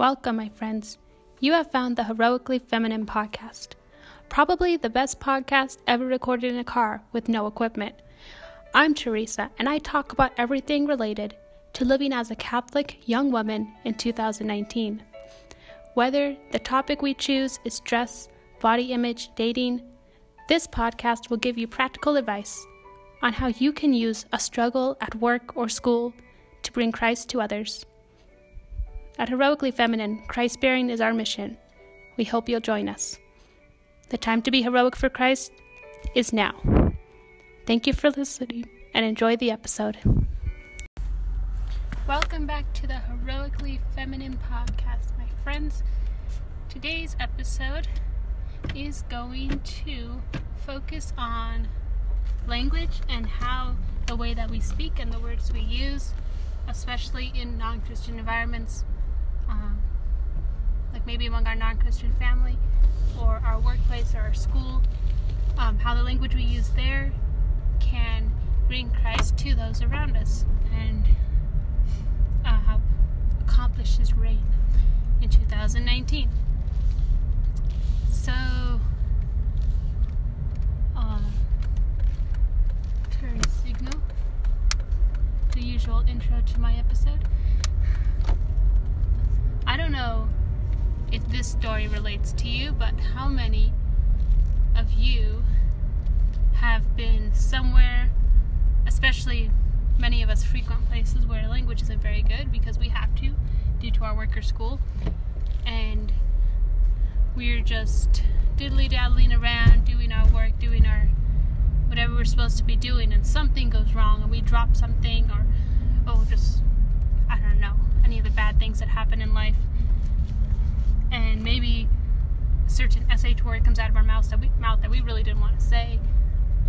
Welcome, my friends. You have found the Heroically Feminine podcast. Probably the best podcast ever recorded in a car with no equipment. I'm Teresa, and I talk about everything related to living as a Catholic young woman in 2019. Whether the topic we choose is dress, body image, dating, this podcast will give you practical advice on how you can use a struggle at work or school to bring Christ to others. At Heroically Feminine, Christ bearing is our mission. We hope you'll join us. The time to be heroic for Christ is now. Thank you for listening and enjoy the episode. Welcome back to the Heroically Feminine podcast, my friends. Today's episode is going to focus on language and how the way that we speak and the words we use, especially in non Christian environments, um, like maybe among our non Christian family or our workplace or our school, um, how the language we use there can bring Christ to those around us and uh, accomplish his reign in 2019. So, uh, turn signal, the usual intro to my episode. I don't know if this story relates to you, but how many of you have been somewhere, especially many of us frequent places where language isn't very good because we have to due to our work or school, and we're just diddly daddling around doing our work, doing our whatever we're supposed to be doing, and something goes wrong, and we drop something, or oh, just I don't know any of the bad things that happen in life. And maybe a certain SH word comes out of our mouth that we mouth that we really didn't want to say.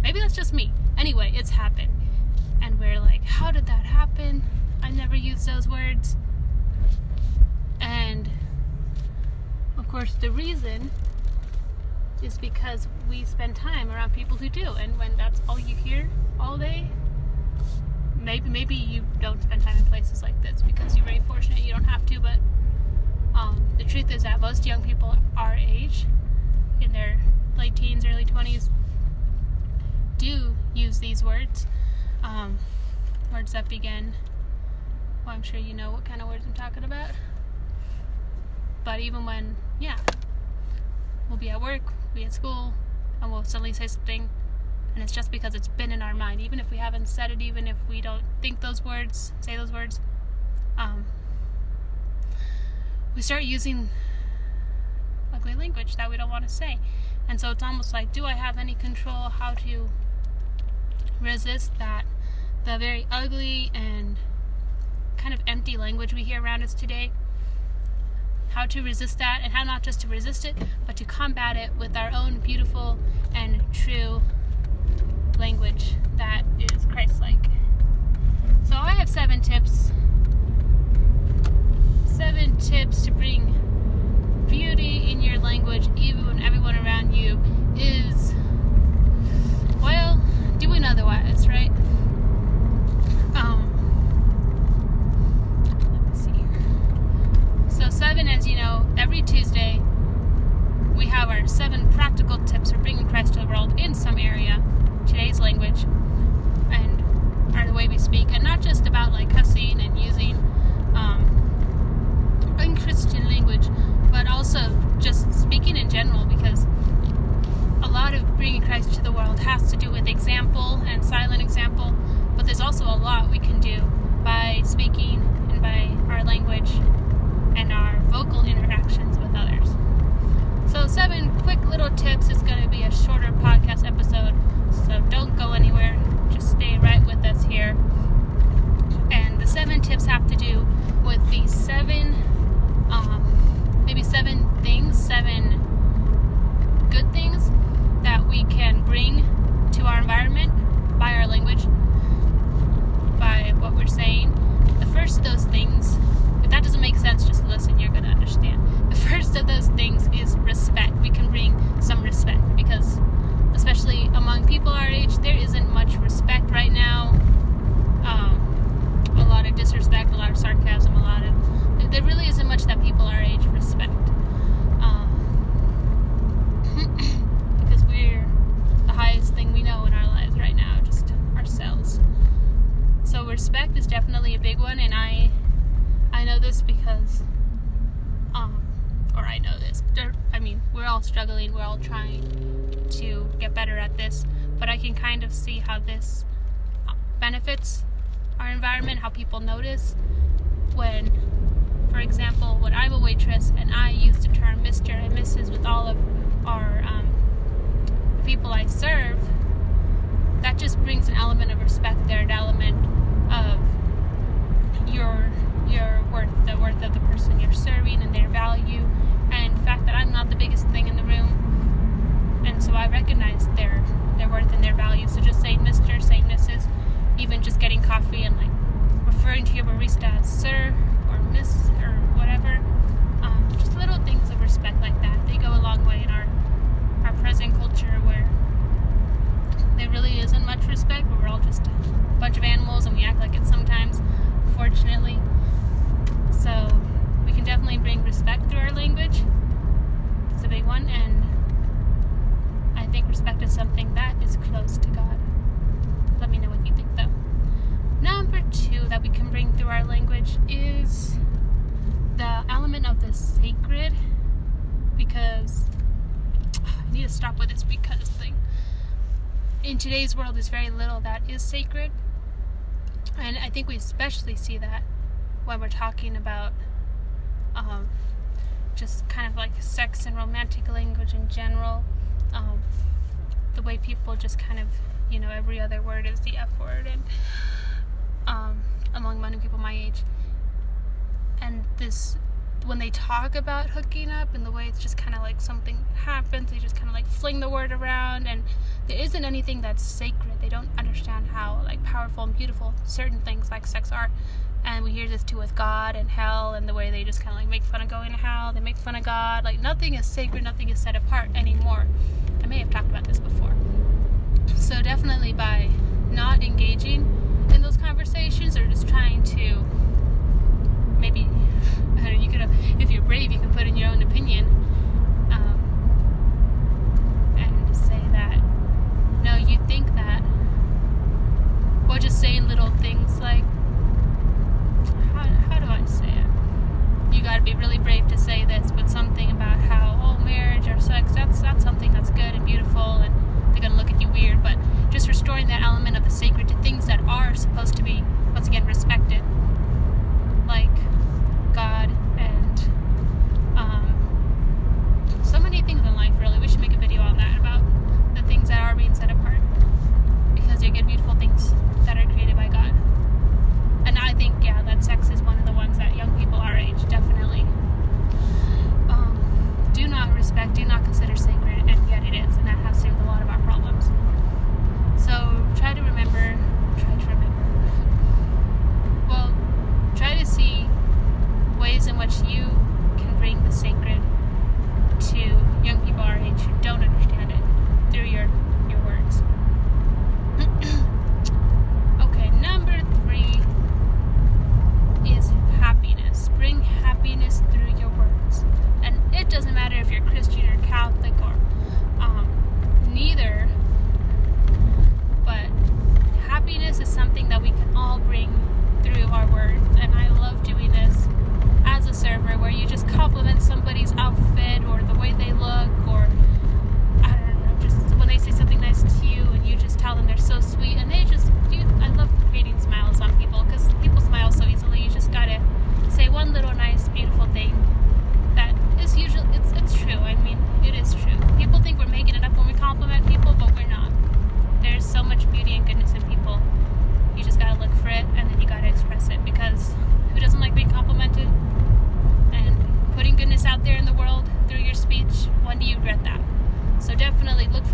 Maybe that's just me. Anyway, it's happened. And we're like, how did that happen? I never used those words. And of course, the reason is because we spend time around people who do. And when that's all you hear all day, maybe maybe you don't spend time in places like this because you're very fortunate you don't have to but um, the truth is that most young people our age in their late teens early 20s do use these words. Um, words that begin well i'm sure you know what kind of words i'm talking about. But even when yeah we'll be at work we'll be at school and we'll suddenly say something and it's just because it's been in our mind. Even if we haven't said it even if we don't think those words say those words um, we start using ugly language that we don't want to say. And so it's almost like do i have any control how to resist that the very ugly and kind of empty language we hear around us today? How to resist that and how not just to resist it but to combat it with our own beautiful and true language that is Christ like. So I have seven tips. Seven tips to bring beauty in your language even when everyone around you is, well, doing otherwise, right? Um, let me see. So, seven, as you know, every Tuesday we have our seven practical tips for bringing Christ to the world in some area today's language and or the way we speak, and not just about like cussing and using um, unchristian language, but also just speaking in general, because a lot of bringing Christ to the world has to do with example and silent example, but there's also a lot we can do by speaking and by our language and our vocal interactions with others. So, seven quick little tips is going to be a shorter podcast episode so don't go anywhere. Just stay right with us here. And the seven tips have to do with the seven, um, maybe seven things, seven good things that we can bring to our environment by our language, by what we're saying. The first of those things, if that doesn't make sense, just listen, you're going to understand. The first of those things is respect. We can bring some respect because especially among people our age, there isn't much respect right now. Um, a lot of disrespect, a lot of sarcasm, a lot of there really isn't much that people our age respect. Um, because we're the highest thing we know in our lives right now, just ourselves. So respect is definitely a big one, and I I know this because um, or I know this. I mean, we're all struggling, we're all trying to get better at this, but I can kind of see how this benefits our environment, how people notice when, for example, when I'm a waitress and I use the term Mr. and Mrs. with all of our um, people I serve, that just brings an element of respect there, an element of your your worth, the worth of the person you're serving and their value, and the fact that I'm not the biggest thing in the room, and so I recognize their their worth and their value. So just saying Mr., saying Mrs., even just getting coffee and like referring to your barista as sir or miss or whatever. Um, just little things of respect like that. They go a long way in our our present culture where there really isn't much respect, but we're all just a bunch of animals and we act like it sometimes, fortunately. So we can definitely bring respect through our language. It's a big one, and I think respect is something that is close to God. Let me know what you think, though. Two that we can bring through our language is the element of the sacred, because I need to stop with this because thing. In today's world, there's very little that is sacred, and I think we especially see that when we're talking about um, just kind of like sex and romantic language in general. Um, the way people just kind of, you know, every other word is the F word, and um, among many people my age. And this, when they talk about hooking up and the way it's just kind of like something happens, they just kind of like fling the word around, and there isn't anything that's sacred. They don't understand how like powerful and beautiful certain things like sex are. And we hear this too with God and hell and the way they just kind of like make fun of going to hell. They make fun of God. Like nothing is sacred, nothing is set apart anymore. I may have talked about this before. So definitely by not engaging conversations or just trying to maybe I don't know, you could if you're brave, you can put in your own opinion um, and say that no, you think that, or just saying little things like how, how do I say it? You got to be really brave to say this, but something about how oh marriage or sex that's that's something that's good and beautiful, and they're gonna look at you weird. But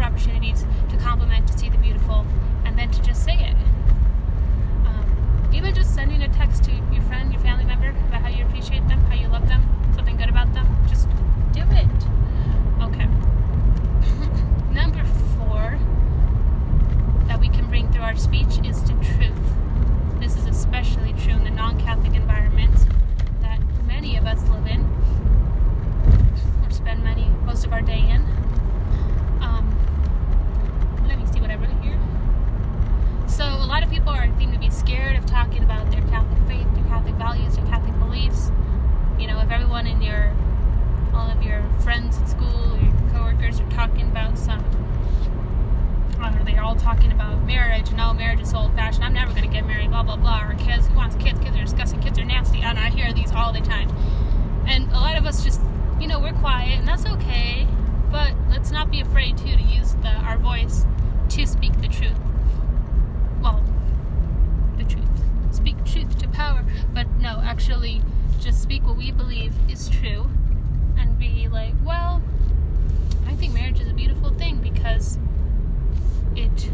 opportunities to compliment, to see the beautiful, and then to just say it. Um, even just sending a text to your friend, your family member about how you appreciate them, how you love them, something good about them, just do it. Okay. Number four that we can bring through our speech is the truth. This is especially true in the non Catholic environment that many of us live in or spend many most of our day in. So a lot of people are thinking true and be like, well, I think marriage is a beautiful thing because it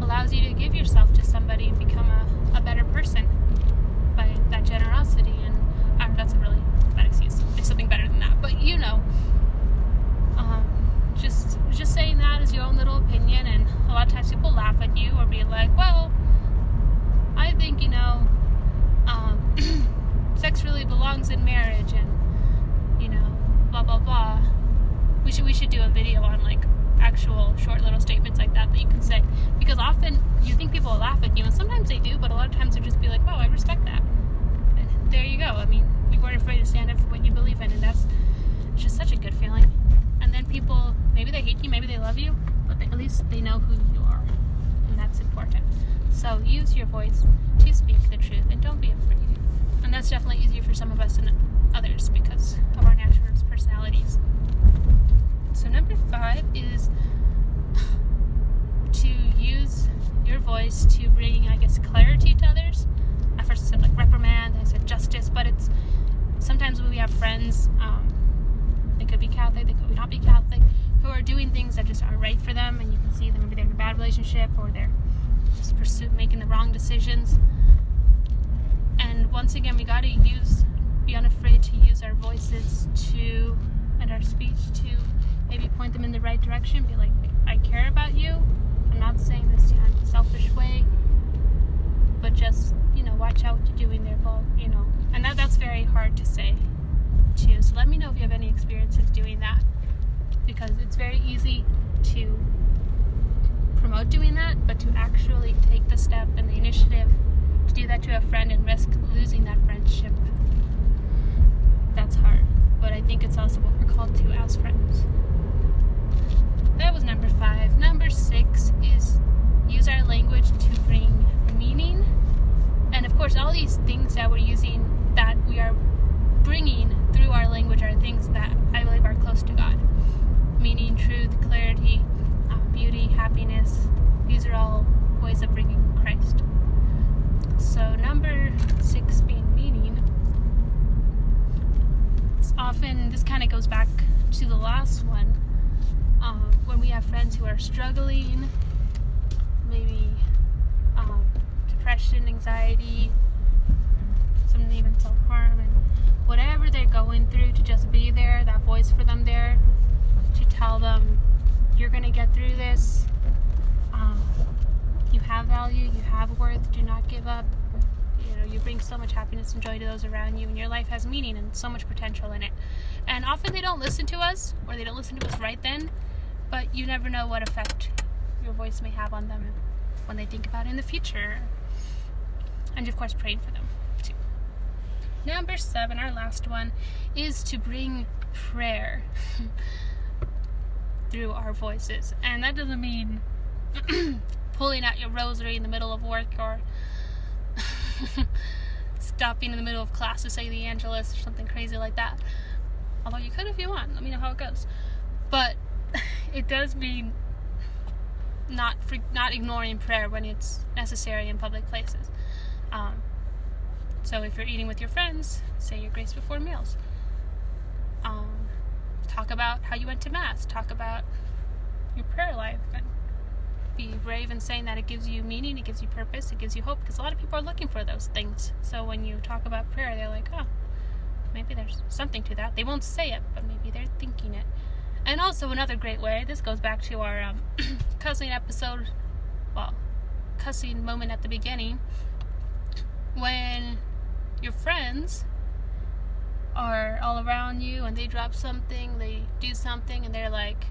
allows you to give yourself to somebody and become a, a better person by that generosity. And um, that's a really bad excuse. There's something better than that. But you know, um, just just saying that is your own little opinion, and a lot of times people laugh at you or be like, well, I think you know, um, sex really belongs in marriage, and blah blah blah. We should we should do a video on like actual short little statements like that that you can say. Because often you think people will laugh at you and sometimes they do but a lot of times they'll just be like wow i respect that. And there you go. I mean we weren't afraid to stand up for what you believe in and that's just such a good feeling. And then people maybe they hate you maybe they love you but they, at least they know who you are and that's important. So use your voice to speak the truth and don't be afraid. And that's definitely easier for some of us than others because of our natural personalities so, number five is to use your voice to bring, I guess, clarity to others. At first, I said like reprimand, I said justice, but it's sometimes when we have friends, um, they could be Catholic, they could not be Catholic, who are doing things that just aren't right for them, and you can see them maybe they're in a bad relationship or they're just pursue, making the wrong decisions. And once again, we got to use, be unafraid to use our voices to, and our speech to maybe point them in the right direction. Be like, I care about you. I'm not saying this in a selfish way, but just you know, watch out what you're doing there, Paul. You know, and that that's very hard to say too. So let me know if you have any experiences doing that, because it's very easy to promote doing that, but to actually take the step and the initiative to do that to a friend and risk losing that friendship, But I think it's also what we're called to as friends. That was number five. Number six is use our language to bring meaning. And of course, all these things that we're using, that we are bringing through our language, are things that I believe are close to God. Meaning, truth, clarity, uh, beauty, happiness. These are all ways of bringing Christ. So, number six being meaning. It's often, this kind of goes back to the last one um, when we have friends who are struggling, maybe um, depression, anxiety, some even self harm, and whatever they're going through, to just be there, that voice for them there, to tell them, you're going to get through this. Um, you have value, you have worth, do not give up. You know, you bring so much happiness and joy to those around you, and your life has meaning and so much potential in it. And often they don't listen to us, or they don't listen to us right then, but you never know what effect your voice may have on them when they think about it in the future. And of course, praying for them too. Number seven, our last one, is to bring prayer through our voices. And that doesn't mean pulling out your rosary in the middle of work or stopping in the middle of class to say the Angelus or something crazy like that. Although you could if you want. Let me know how it goes. But it does mean not not ignoring prayer when it's necessary in public places. Um, so if you're eating with your friends, say your grace before meals. Um, talk about how you went to mass. Talk about your prayer life and be brave in saying that it gives you meaning, it gives you purpose, it gives you hope because a lot of people are looking for those things. So when you talk about prayer, they're like, oh, maybe there's something to that. They won't say it, but maybe they're thinking it. And also another great way, this goes back to our um, cussing episode, well, cussing moment at the beginning, when your friends are all around you and they drop something, they do something, and they're like,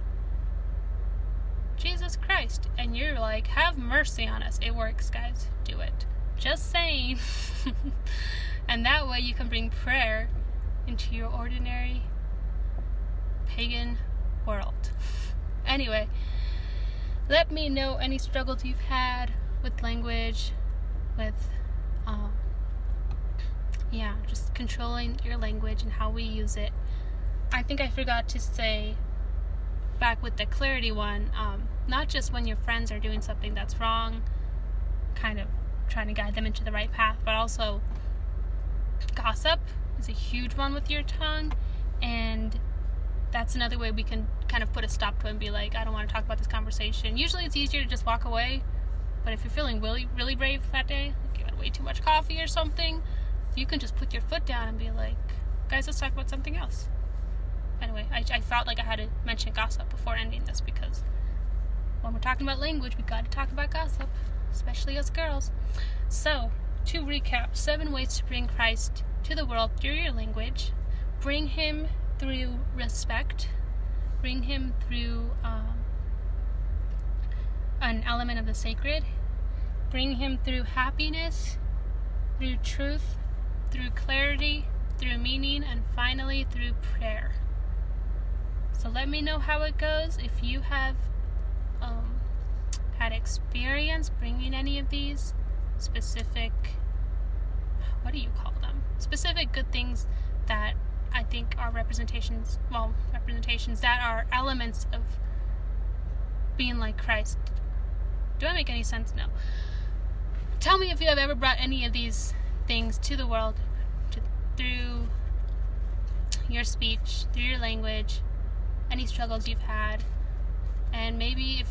Jesus Christ. And you're like, have mercy on us. It works, guys. Do it. Just saying. and that way you can bring prayer into your ordinary pagan world. Anyway, let me know any struggles you've had with language, with, um, yeah, just controlling your language and how we use it. I think I forgot to say back with the clarity one, um, not just when your friends are doing something that's wrong, kind of trying to guide them into the right path, but also gossip is a huge one with your tongue and that's another way we can kind of put a stop to it and be like, I don't want to talk about this conversation. Usually it's easier to just walk away, but if you're feeling really, really brave that day, like you had way too much coffee or something, you can just put your foot down and be like, guys, let's talk about something else. Anyway, I, I felt like I had to mention gossip before ending this because when we're talking about language, we got to talk about gossip, especially us girls. So, to recap, seven ways to bring Christ to the world through your language. Bring him through respect. Bring him through um, an element of the sacred. Bring him through happiness, through truth, through clarity, through meaning, and finally through prayer. So let me know how it goes. If you have um, had experience bringing any of these specific, what do you call them? Specific good things that I think are representations, well, representations that are elements of being like Christ. Do I make any sense? No. Tell me if you have ever brought any of these things to the world to, through your speech, through your language, any struggles you've had, and maybe if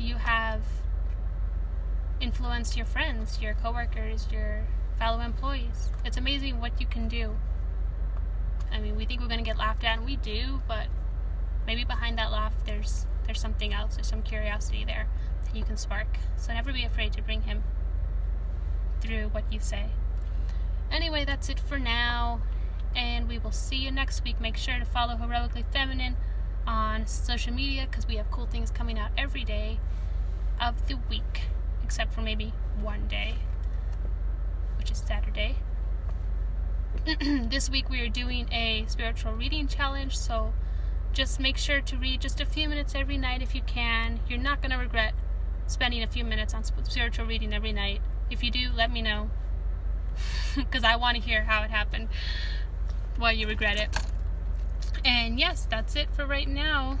you have influenced your friends, your coworkers, your fellow employees. It's amazing what you can do. I mean, we think we're going to get laughed at, and we do, but maybe behind that laugh, there's there's something else. There's some curiosity there that you can spark. So never be afraid to bring him through what you say. Anyway, that's it for now, and we will see you next week. Make sure to follow Heroically Feminine on social media because we have cool things coming out every day of the week, except for maybe one day, which is Saturday. this week we are doing a spiritual reading challenge, so just make sure to read just a few minutes every night if you can. You're not going to regret spending a few minutes on spiritual reading every night. If you do, let me know because I want to hear how it happened, why you regret it. And yes, that's it for right now.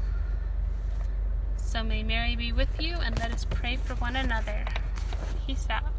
So may Mary be with you and let us pray for one another. Peace out.